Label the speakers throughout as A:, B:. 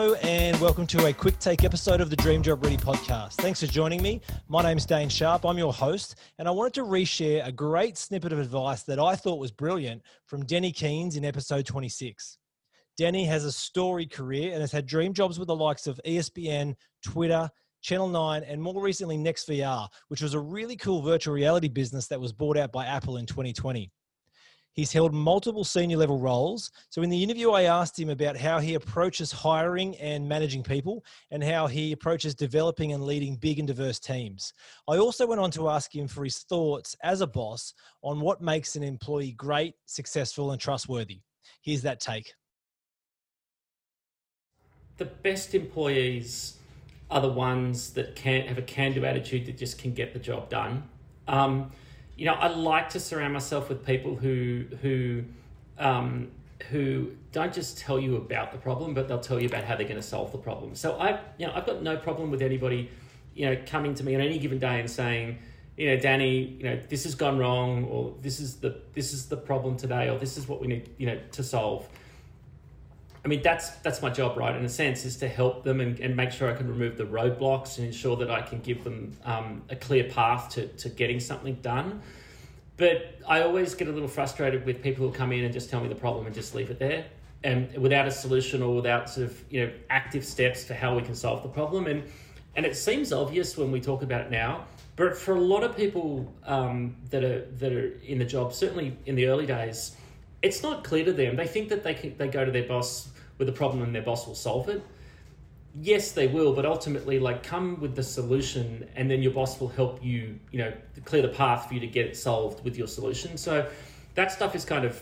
A: Hello and welcome to a quick take episode of the Dream Job Ready podcast. Thanks for joining me. My name's Dane Sharp. I'm your host, and I wanted to reshare a great snippet of advice that I thought was brilliant from Denny Keynes in episode 26. Denny has a storied career and has had dream jobs with the likes of ESPN, Twitter, Channel 9, and more recently NextVR, which was a really cool virtual reality business that was bought out by Apple in 2020. He's held multiple senior level roles. So, in the interview, I asked him about how he approaches hiring and managing people and how he approaches developing and leading big and diverse teams. I also went on to ask him for his thoughts as a boss on what makes an employee great, successful, and trustworthy. Here's that take.
B: The best employees are the ones that can't have a can do attitude that just can get the job done. Um, you know, I like to surround myself with people who who um, who don't just tell you about the problem, but they'll tell you about how they're going to solve the problem. So I, you know, I've got no problem with anybody, you know, coming to me on any given day and saying, you know, Danny, you know, this has gone wrong, or this is the this is the problem today, or this is what we need, you know, to solve. I mean, that's that's my job, right? In a sense, is to help them and, and make sure I can remove the roadblocks and ensure that I can give them um, a clear path to, to getting something done. But I always get a little frustrated with people who come in and just tell me the problem and just leave it there, and without a solution or without sort of you know active steps for how we can solve the problem. And and it seems obvious when we talk about it now, but for a lot of people um, that are that are in the job, certainly in the early days it's not clear to them. They think that they can, they go to their boss with a problem and their boss will solve it. Yes, they will, but ultimately, like, come with the solution, and then your boss will help you, you know, clear the path for you to get it solved with your solution. So, that stuff is kind of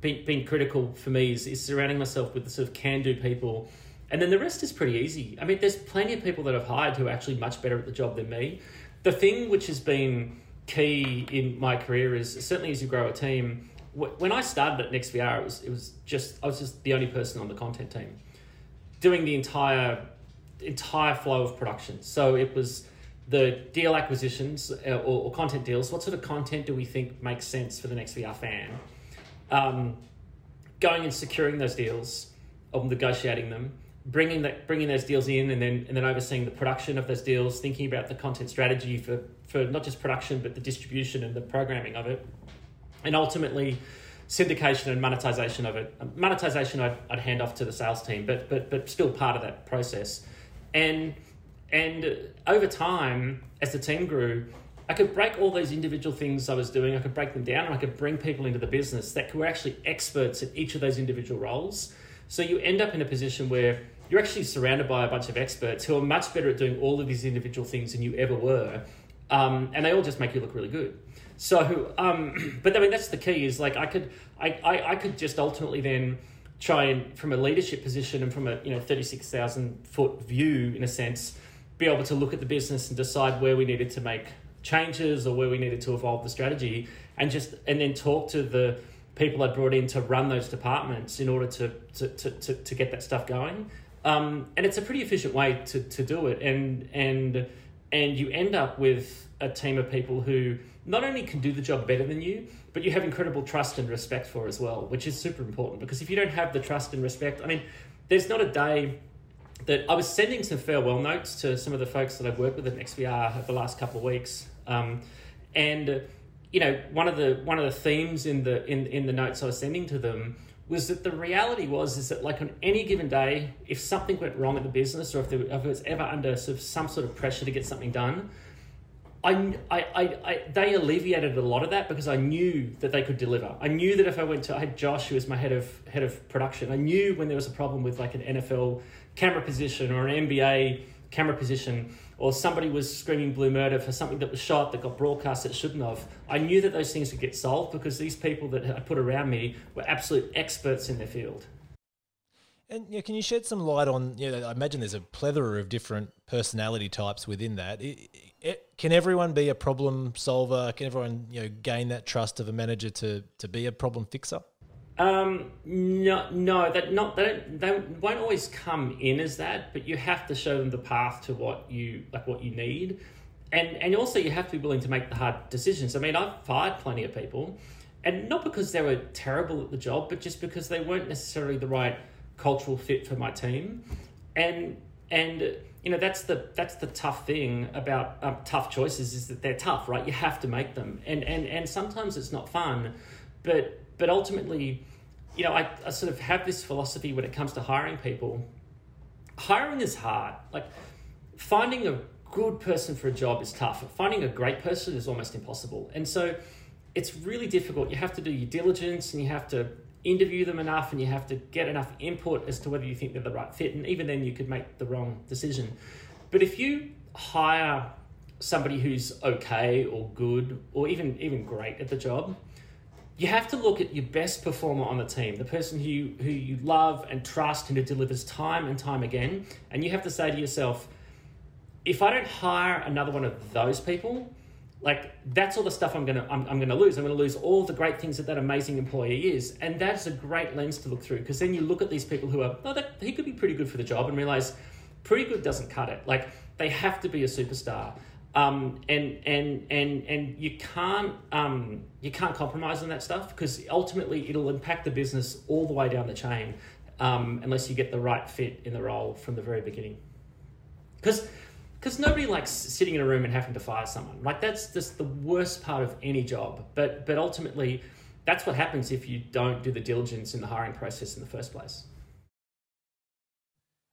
B: been, been critical for me. Is, is surrounding myself with the sort of can-do people, and then the rest is pretty easy. I mean, there's plenty of people that I've hired who are actually much better at the job than me. The thing which has been key in my career is certainly as you grow a team when I started at NextVR, it was it was just I was just the only person on the content team, doing the entire entire flow of production. So it was the deal acquisitions uh, or, or, content deals. What sort of content do we think makes sense for the NextVR fan? Um, going and securing those deals, of negotiating them, bringing that bringing those deals in, and then and then overseeing the production of those deals, thinking about the content strategy for for not just production but the distribution and the programming of it and ultimately syndication and monetization of it. Monetization, I'd, I'd hand off to the sales team, but but but still part of that process. And and over time, as the team grew, I could break all those individual things I was doing. I could break them down, and I could bring people into the business that were actually experts at each of those individual roles. So you end up in a position where you're actually surrounded by a bunch of experts who are much better at doing all of these individual things than you ever were, um, and they all just make you look really good. So, um, but I mean, that's the key is like I could, I, I, I could just ultimately then try and from a leadership position and from a you know 36,000 foot view in a sense be able to look at the business and decide where we needed to make changes or where we needed to evolve the strategy and just and then talk to the people I brought in to run those departments in order to to, to, to, to get that stuff going. Um, and it's a pretty efficient way to, to do it. And and and you end up with a team of people who not only can do the job better than you, but you have incredible trust and respect for as well, which is super important because if you don't have the trust and respect, I mean, there's not a day that I was sending some farewell notes to some of the folks that I've worked with at NextVR over the last couple of weeks. Um, and you know, one of the one of the themes in the in in the notes I was sending to them was that the reality was is that like on any given day, if something went wrong in the business or if, there, if it was ever under sort of some sort of pressure to get something done, I, I, I, they alleviated a lot of that because I knew that they could deliver. I knew that if I went to, I had Josh, who was my head of head of production. I knew when there was a problem with like an NFL camera position or an NBA camera position, or somebody was screaming blue murder for something that was shot that got broadcast that shouldn't have. I knew that those things would get solved because these people that I put around me were absolute experts in their field.
A: And know, can you shed some light on? You know, I imagine there's a plethora of different personality types within that. It, it, can everyone be a problem solver? Can everyone you know gain that trust of a manager to to be a problem fixer?
B: Um, no, no, that not they they won't always come in as that, but you have to show them the path to what you like, what you need, and and also you have to be willing to make the hard decisions. I mean, I've fired plenty of people, and not because they were terrible at the job, but just because they weren't necessarily the right cultural fit for my team, and and you know that's the that's the tough thing about um, tough choices is that they're tough, right? You have to make them, and and and sometimes it's not fun, but but ultimately, you know, I, I sort of have this philosophy when it comes to hiring people. Hiring is hard. Like finding a good person for a job is tough. Finding a great person is almost impossible, and so it's really difficult. You have to do your diligence, and you have to interview them enough and you have to get enough input as to whether you think they're the right fit and even then you could make the wrong decision. But if you hire somebody who's okay or good or even even great at the job you have to look at your best performer on the team the person who who you love and trust and who delivers time and time again. And you have to say to yourself if i don't hire another one of those people like that's all the stuff I'm gonna I'm, I'm gonna lose. I'm gonna lose all the great things that that amazing employee is, and that's a great lens to look through because then you look at these people who are oh that he could be pretty good for the job and realize pretty good doesn't cut it. Like they have to be a superstar, um, and and and and you can't um, you can't compromise on that stuff because ultimately it'll impact the business all the way down the chain um, unless you get the right fit in the role from the very beginning. Because because nobody likes sitting in a room and having to fire someone. Like that's just the worst part of any job. But but ultimately, that's what happens if you don't do the diligence in the hiring process in the first place.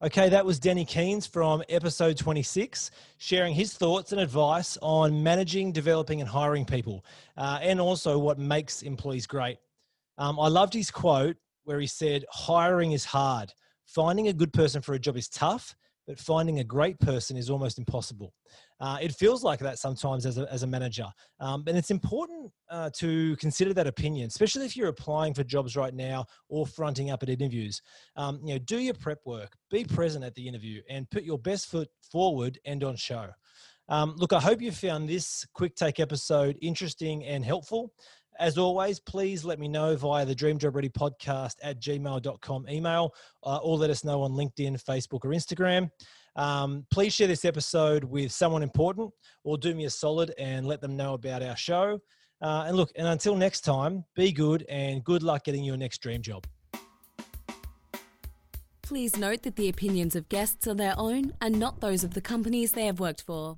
A: Okay, that was Denny Keynes from episode 26, sharing his thoughts and advice on managing, developing, and hiring people, uh, and also what makes employees great. Um, I loved his quote where he said, Hiring is hard. Finding a good person for a job is tough, but finding a great person is almost impossible. Uh, it feels like that sometimes as a, as a manager. Um, and it's important uh, to consider that opinion, especially if you're applying for jobs right now or fronting up at interviews. Um, you know, do your prep work, be present at the interview, and put your best foot forward and on show. Um, look, I hope you found this quick take episode interesting and helpful. As always, please let me know via the Dream Job Ready podcast at gmail.com email uh, or let us know on LinkedIn, Facebook, or Instagram. Um, please share this episode with someone important or do me a solid and let them know about our show. Uh, and look, and until next time, be good and good luck getting your next dream job.
C: Please note that the opinions of guests are their own and not those of the companies they have worked for.